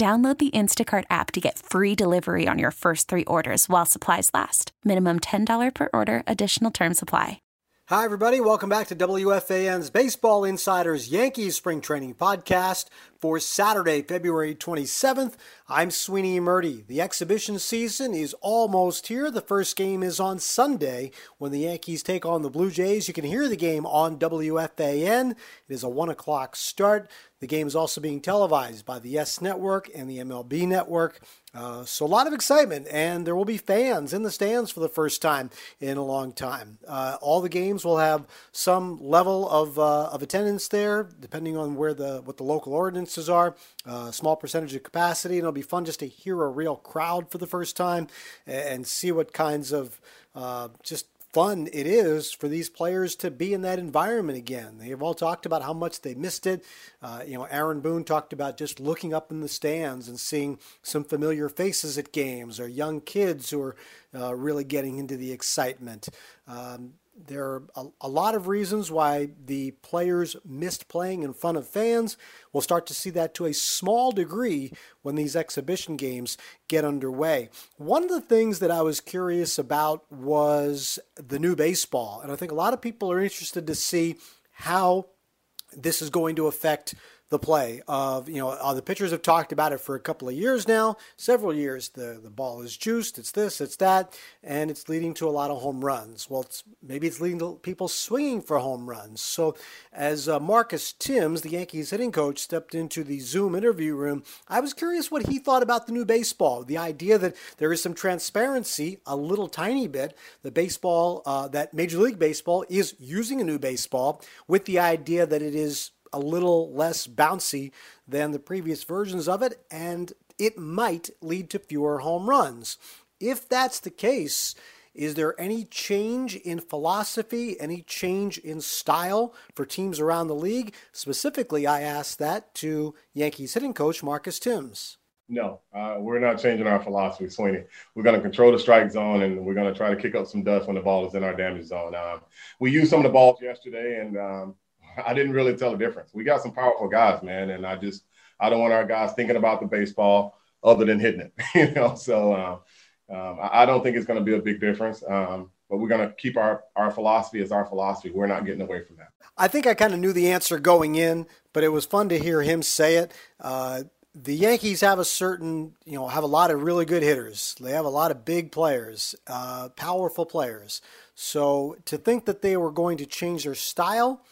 Download the Instacart app to get free delivery on your first three orders while supplies last. Minimum $10 per order, additional term supply. Hi, everybody. Welcome back to WFAN's Baseball Insiders Yankees Spring Training Podcast for Saturday, February 27th. I'm Sweeney Murti. The exhibition season is almost here. The first game is on Sunday when the Yankees take on the Blue Jays. You can hear the game on WFAN. It is a 1 o'clock start. The game is also being televised by the Yes Network and the MLB Network. Uh, so a lot of excitement, and there will be fans in the stands for the first time in a long time. Uh, all the games will have some level of, uh, of attendance there, depending on where the what the local are. Uh, small percentage of capacity, and it'll be fun just to hear a real crowd for the first time and see what kinds of uh, just fun it is for these players to be in that environment again. They have all talked about how much they missed it. Uh, you know, Aaron Boone talked about just looking up in the stands and seeing some familiar faces at games or young kids who are uh, really getting into the excitement. Um, there are a, a, lot of reasons why the players missed playing in front of fans. We'll start to see that to a small degree when these exhibition games get underway. One of the things that I was curious about was the new baseball, and I think a lot of people are interested to see how this is going to affect the play of you know uh, the pitchers have talked about it for a couple of years now. Several years the the ball is juiced it's this it's that and it's leading to a lot of home runs. Well it's maybe it's leading to people swinging for home runs. So as uh, Marcus Thames the Yankees hitting coach stepped into the Zoom interview room I was curious what he thought about the new baseball the idea that there is some transparency a little tiny bit the baseball uh, that Major League Baseball is using a new baseball with the idea that it is a little less bouncy than the previous versions of it, and it might lead to fewer home runs. If that's the case, is there any change in philosophy, any change in style for teams around the league? Specifically, I asked that to Yankees hitting coach Marcus Thames. No, uh, we're not changing our philosophy, Sweeney. We're going to control the strike zone and we're going to try to kick up some dust when the ball is in our damage zone. Um, we used some of the balls yesterday, and um, I didn't really tell a difference. We got some powerful guys, man, and I just I don't want our guys thinking about the baseball other than hitting it, you know. So um, um, I, don't think it's going to be a big difference. Um, but we're going to keep our our philosophy as our philosophy. We're not getting away from that. I think I kind of knew the answer going in, but it was fun to hear him say it. Uh, the Yankees have a certain, you know, have a lot of really good hitters. They have a lot of big players, uh, powerful players. So to think that they were going to change their style,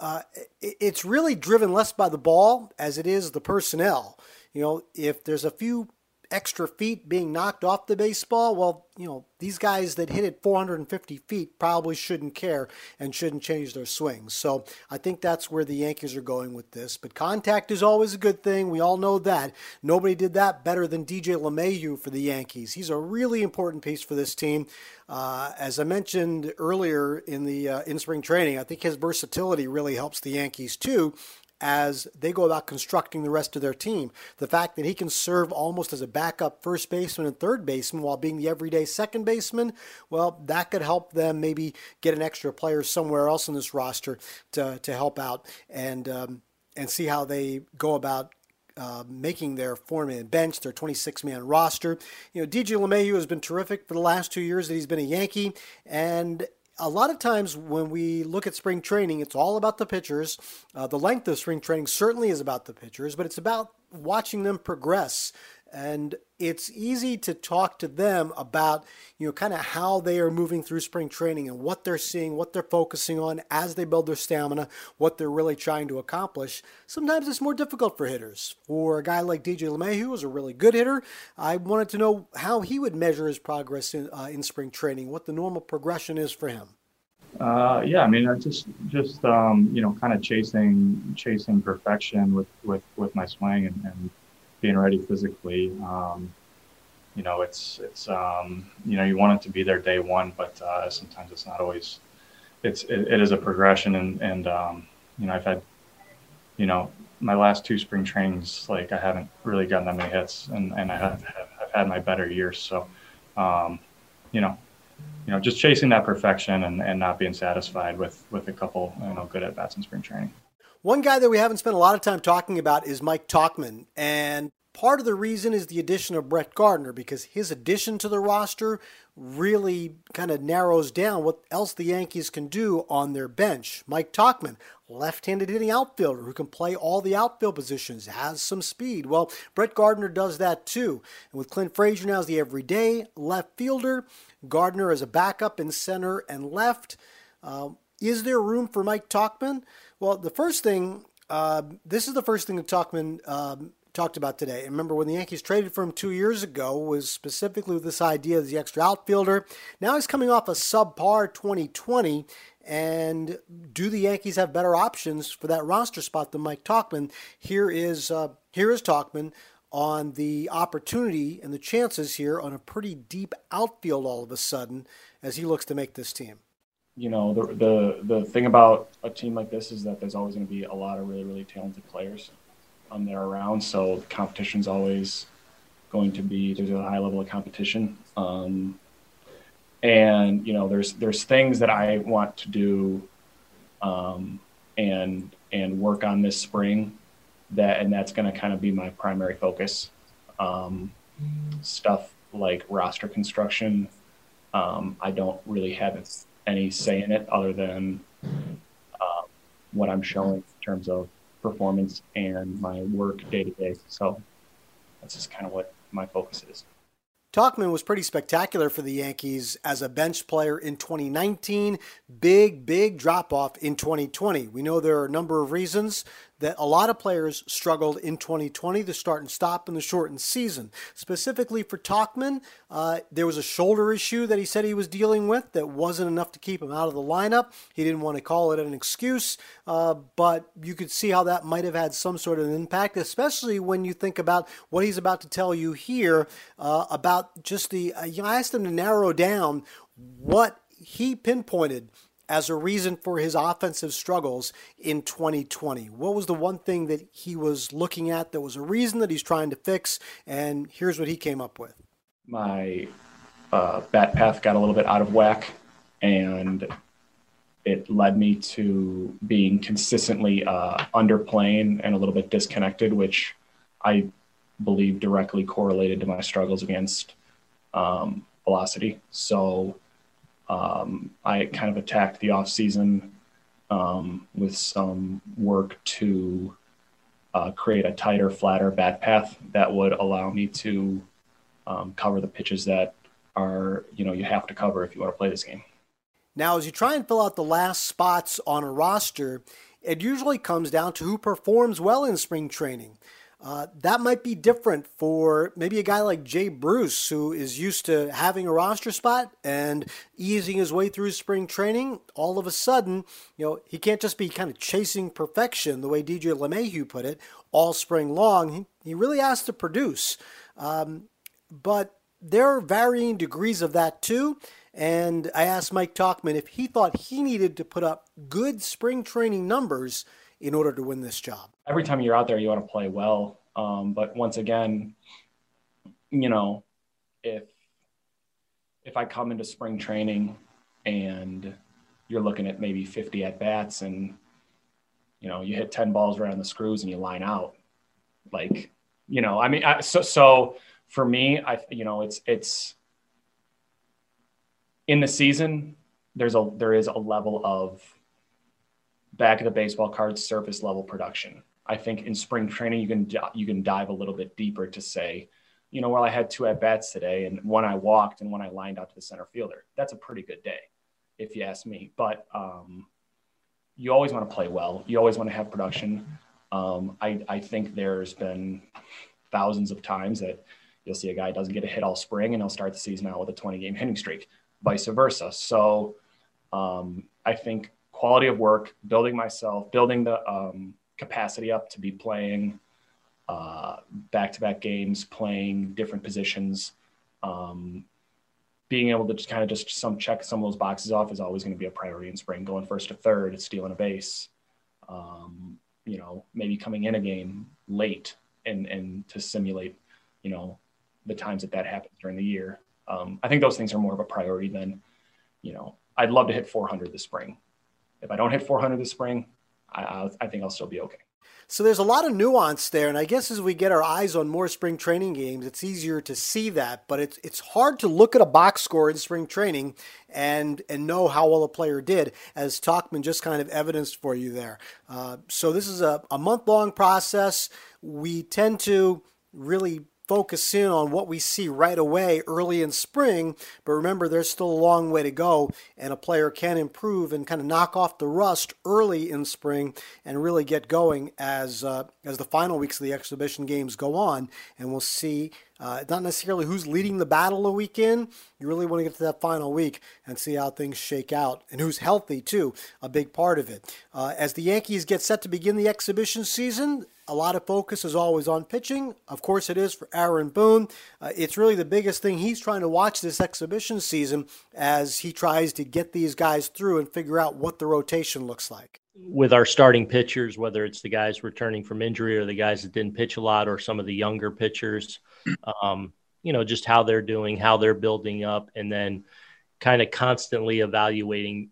uh, it's really driven less by the ball as it is the personnel. You know, if there's a few extra feet being knocked off the baseball, well, you know, these guys that hit it 450 feet probably shouldn't care and shouldn't change their swings. So I think that's where the Yankees are going with this. But contact is always a good thing. We all know that. Nobody did that better than DJ LeMahieu for the Yankees. He's a really important piece for this team. Uh, as I mentioned earlier in the uh, in spring training, I think his versatility really helps the Yankees too as they go about constructing the rest of their team. The fact that he can serve almost as a backup first baseman and third baseman while being the everyday second baseman, well, that could help them maybe get an extra player somewhere else in this roster to, to help out and um, and see how they go about uh, making their four-man bench, their 26-man roster. You know, DJ LeMahieu has been terrific for the last two years that he's been a Yankee, and a lot of times when we look at spring training, it's all about the pitchers. Uh, the length of spring training certainly is about the pitchers, but it's about watching them progress and it's easy to talk to them about you know kind of how they are moving through spring training and what they're seeing what they're focusing on as they build their stamina what they're really trying to accomplish. Sometimes it's more difficult for hitters. For a guy like dj LeMahieu who's a really good hitter i wanted to know how he would measure his progress in, uh, in spring training what the normal progression is for him. Uh, yeah, I mean, I just just um, you know, kind of chasing chasing perfection with with with my swing and, and being ready physically. Um, you know, it's it's um, you know you want it to be there day one, but uh, sometimes it's not always. It's it, it is a progression, and and um, you know I've had, you know, my last two spring trainings, like I haven't really gotten that many hits, and and I have, have I've had my better years. So, um, you know, you know, just chasing that perfection and, and not being satisfied with with a couple you know good at bats in spring training. One guy that we haven't spent a lot of time talking about is Mike Tauchman. And part of the reason is the addition of Brett Gardner because his addition to the roster really kind of narrows down what else the Yankees can do on their bench. Mike Tauchman, left-handed hitting outfielder who can play all the outfield positions, has some speed. Well, Brett Gardner does that too. And with Clint Frazier now as the everyday left fielder, Gardner as a backup in center and left. Uh, is there room for Mike Tauchman? Well, the first thing, uh, this is the first thing that Tauchman um, talked about today. remember when the Yankees traded for him two years ago was specifically with this idea of the extra outfielder. Now he's coming off a subpar 2020. And do the Yankees have better options for that roster spot than Mike Tauchman? Here is uh, here is Tauchman on the opportunity and the chances here on a pretty deep outfield all of a sudden as he looks to make this team you know, the, the, the thing about a team like this is that there's always going to be a lot of really, really talented players on there around. So competition's always going to be, there's a high level of competition. Um, and, you know, there's, there's things that I want to do um, and, and work on this spring that, and that's going to kind of be my primary focus. Um, stuff like roster construction. Um, I don't really have any say in it other than uh, what I'm showing in terms of performance and my work day to day. So that's just kind of what my focus is. Tauchman was pretty spectacular for the Yankees as a bench player in 2019. Big, big drop off in 2020. We know there are a number of reasons that a lot of players struggled in 2020 the start and stop in the shortened season. Specifically for Tauchman, uh, there was a shoulder issue that he said he was dealing with that wasn't enough to keep him out of the lineup. He didn't want to call it an excuse, uh, but you could see how that might have had some sort of an impact, especially when you think about what he's about to tell you here uh, about just the. Uh, you know, I asked him to narrow down what he pinpointed as a reason for his offensive struggles in 2020? What was the one thing that he was looking at that was a reason that he's trying to fix? And here's what he came up with. My uh, bat path got a little bit out of whack, and it led me to being consistently uh, underplaying and a little bit disconnected, which I believe directly correlated to my struggles against um, velocity. So um, I kind of attacked the off season um, with some work to uh, create a tighter, flatter bat path that would allow me to um, cover the pitches that are you know you have to cover if you want to play this game. Now, as you try and fill out the last spots on a roster, it usually comes down to who performs well in spring training. Uh, that might be different for maybe a guy like Jay Bruce, who is used to having a roster spot and easing his way through spring training. All of a sudden, you know, he can't just be kind of chasing perfection the way DJ LeMahieu put it all spring long. He, he really has to produce. Um, but there are varying degrees of that too. And I asked Mike Tauchman if he thought he needed to put up good spring training numbers in order to win this job? Every time you're out there, you want to play well. Um, but once again, you know, if if I come into spring training and you're looking at maybe 50 at bats and you know you hit 10 balls right on the screws and you line out like you know i mean I, so so for me i you know it's it's in the season there's a there is a level of back of the baseball card surface level production. I think in spring training you can you can dive a little bit deeper to say, you know, well I had two at bats today and one I walked and one I lined out to the center fielder. That's a pretty good day, if you ask me. But um, you always want to play well. You always want to have production. Um, I I think there's been thousands of times that you'll see a guy doesn't get a hit all spring and he'll start the season out with a 20 game hitting streak, vice versa. So um, I think quality of work, building myself, building the um, capacity up to be playing back to back games, playing different positions. Um, being able to just kind of just some check some of those boxes off is always going to be a priority in spring. Going first to third, stealing a base, um, you know, maybe coming in a game late and and to simulate, you know, the times that that happens during the year. Um, I think those things are more of a priority than, you know, I'd love to hit 400 this spring. If I don't hit 400 this spring, I, I think I'll still be okay. So there's a lot of nuance there, and I guess as we get our eyes on more spring training games, it's easier to see that. But it's it's hard to look at a box score in spring training and and know how well a player did, as Tauchman just kind of evidenced for you there. Uh, so this is a, a month long process. We tend to really focus in on what we see right away early in spring. But remember, there's still a long way to go, and a player can improve and kind of knock off the rust early in spring and really get going as uh, as the final weeks of the exhibition games go on. And we'll see uh, not necessarily who's leading the battle a week in. You really want to get to that final week and see how things shake out and who's healthy, too, a big part of it. Uh, as the Yankees get set to begin the exhibition season, a lot of focus is always on pitching. Of course, it is for Aaron Boone. Uh, it's really the biggest thing he's trying to watch this exhibition season as he tries to get these guys through and figure out what the rotation looks like. With our starting pitchers, whether it's the guys returning from injury or the guys that didn't pitch a lot or some of the younger pitchers, um, you know, just how they're doing, how they're building up, and then kind of constantly evaluating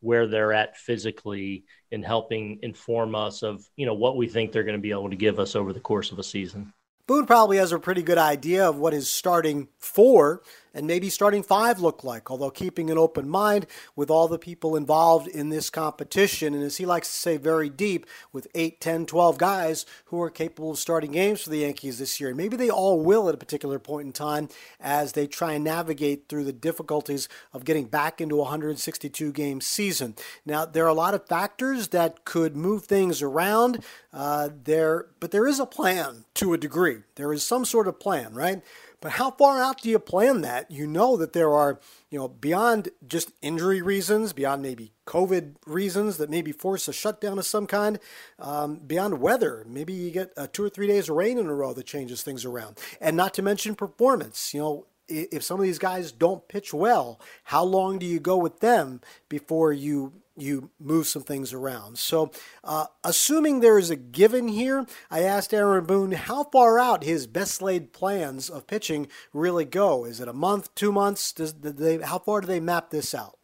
where they're at physically and helping inform us of you know what we think they're going to be able to give us over the course of a season. Boone probably has a pretty good idea of what his starting four and maybe starting five look like, although keeping an open mind with all the people involved in this competition. And as he likes to say, very deep with 8, 10, 12 guys who are capable of starting games for the Yankees this year. And maybe they all will at a particular point in time as they try and navigate through the difficulties of getting back into a 162 game season. Now, there are a lot of factors that could move things around uh, there, but there is a plan to a degree. There is some sort of plan, right? But how far out do you plan that? You know that there are, you know, beyond just injury reasons, beyond maybe COVID reasons that maybe force a shutdown of some kind, um, beyond weather. Maybe you get uh, two or three days of rain in a row that changes things around. And not to mention performance. You know, if some of these guys don't pitch well, how long do you go with them before you you move some things around. So, uh, assuming there is a given here, I asked Aaron Boone how far out his best laid plans of pitching really go. Is it a month, two months? Does they, how far do they map this out?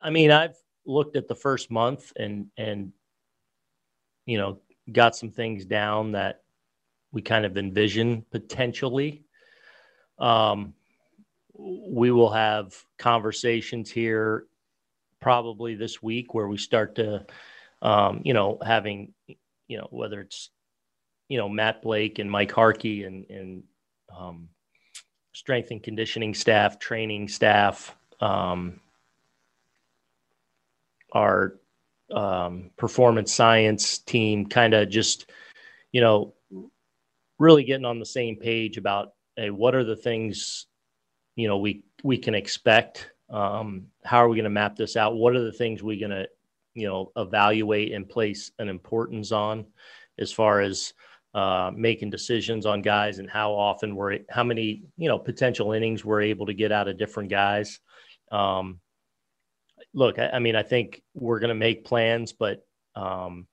I mean, I've looked at the first month and and you know got some things down that we kind of envision potentially. Um, we will have conversations here probably this week where we start to, um, you know, having, you know, whether it's, you know, Matt Blake and Mike Harkey and, and um, strength and conditioning staff, training staff, um, our um, performance science team kind of just, you know, really getting on the same page about hey, what are the things, you know, we we can expect um, how are we going to map this out? What are the things we're going to, you know, evaluate and place an importance on as far as uh, making decisions on guys and how often we're, how many, you know, potential innings we're able to get out of different guys. Um, look, I, I, mean, I think we're going to make plans, but um,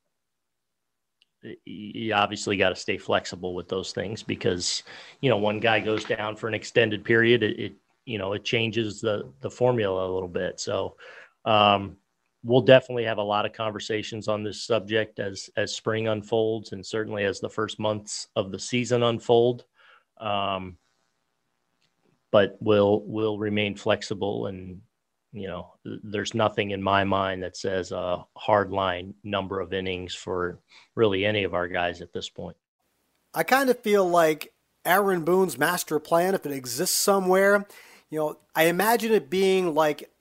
you obviously got to stay flexible with those things because, you know, one guy goes down for an extended period, it, it you know it changes the the formula a little bit. So um, we'll definitely have a lot of conversations on this subject as as spring unfolds, and certainly as the first months of the season unfold. Um, but we'll we'll remain flexible and you know, there's nothing in my mind that says a hard line number of innings for really any of our guys at this point. I kind of feel like Aaron Boone's master plan, if it exists somewhere, you know, I imagine it being like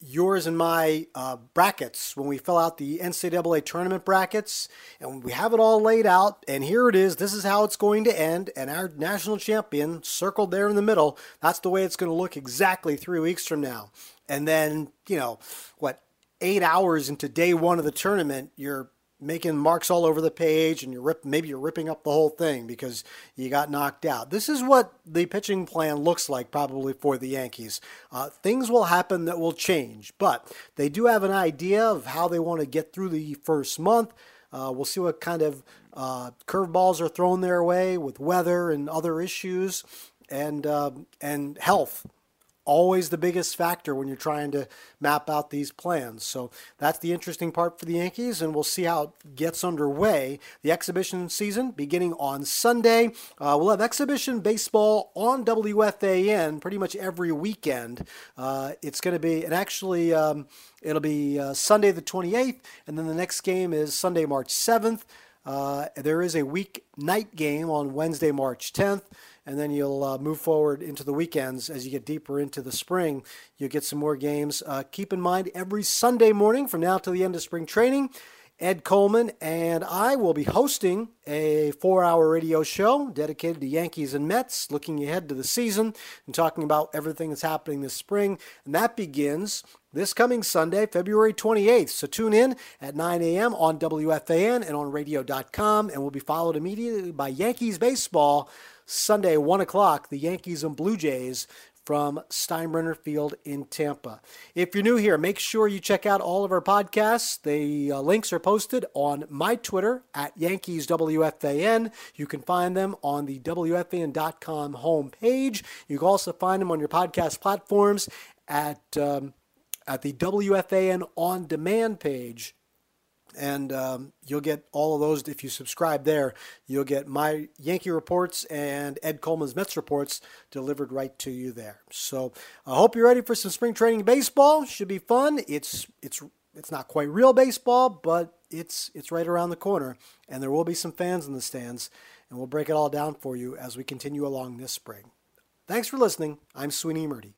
yours and my uh, brackets when we fill out the NCAA tournament brackets, and we have it all laid out. And here it is. This is how it's going to end. And our national champion circled there in the middle. That's the way it's going to look exactly three weeks from now. And then, you know, what, eight hours into day one of the tournament, you're making marks all over the page and you're rip, maybe you're ripping up the whole thing because you got knocked out. This is what the pitching plan looks like probably for the Yankees. Uh, things will happen that will change, but they do have an idea of how they want to get through the first month. Uh, we'll see what kind of uh, curveballs are thrown their way with weather and other issues and uh, and health always the biggest factor when you're trying to map out these plans. So that's the interesting part for the Yankees, and we'll see how it gets underway. The exhibition season beginning on Sunday. Uh, we'll have exhibition baseball on WFAN pretty much every weekend. Uh, it's going to be, and actually, um, it'll be uh, Sunday the 28th, and then the next game is Sunday, March 7th. Uh, there is a week night game on Wednesday, March 10th and then you'll uh, move forward into the weekends as you get deeper into the spring. You'll get some more games. Uh, keep in mind, every Sunday morning from now till the end of spring training, Ed Coleman and I will be hosting a four hour radio show dedicated to Yankees and Mets, looking ahead to the season and talking about everything that's happening this spring. And that begins this coming Sunday, February 28th. So tune in at 9 a.m. on WFAN and on radio.com, and we'll be followed immediately by Yankees baseball Sunday, 1 o'clock, the Yankees and Blue Jays from Steinbrenner Field in Tampa. If you're new here, make sure you check out all of our podcasts. The uh, links are posted on my Twitter at YankeesWFAN. You can find them on the WFAN.com homepage. You can also find them on your podcast platforms at, um, at the WFAN On Demand page and um, you'll get all of those if you subscribe there. You'll get my Yankee reports and Ed Coleman's Mets reports delivered right to you there. So I hope you're ready for some spring training baseball. Should be fun. It's it's it's not quite real baseball, but it's it's right around the corner, and there will be some fans in the stands, and we'll break it all down for you as we continue along this spring. Thanks for listening. I'm Sweeney Murti.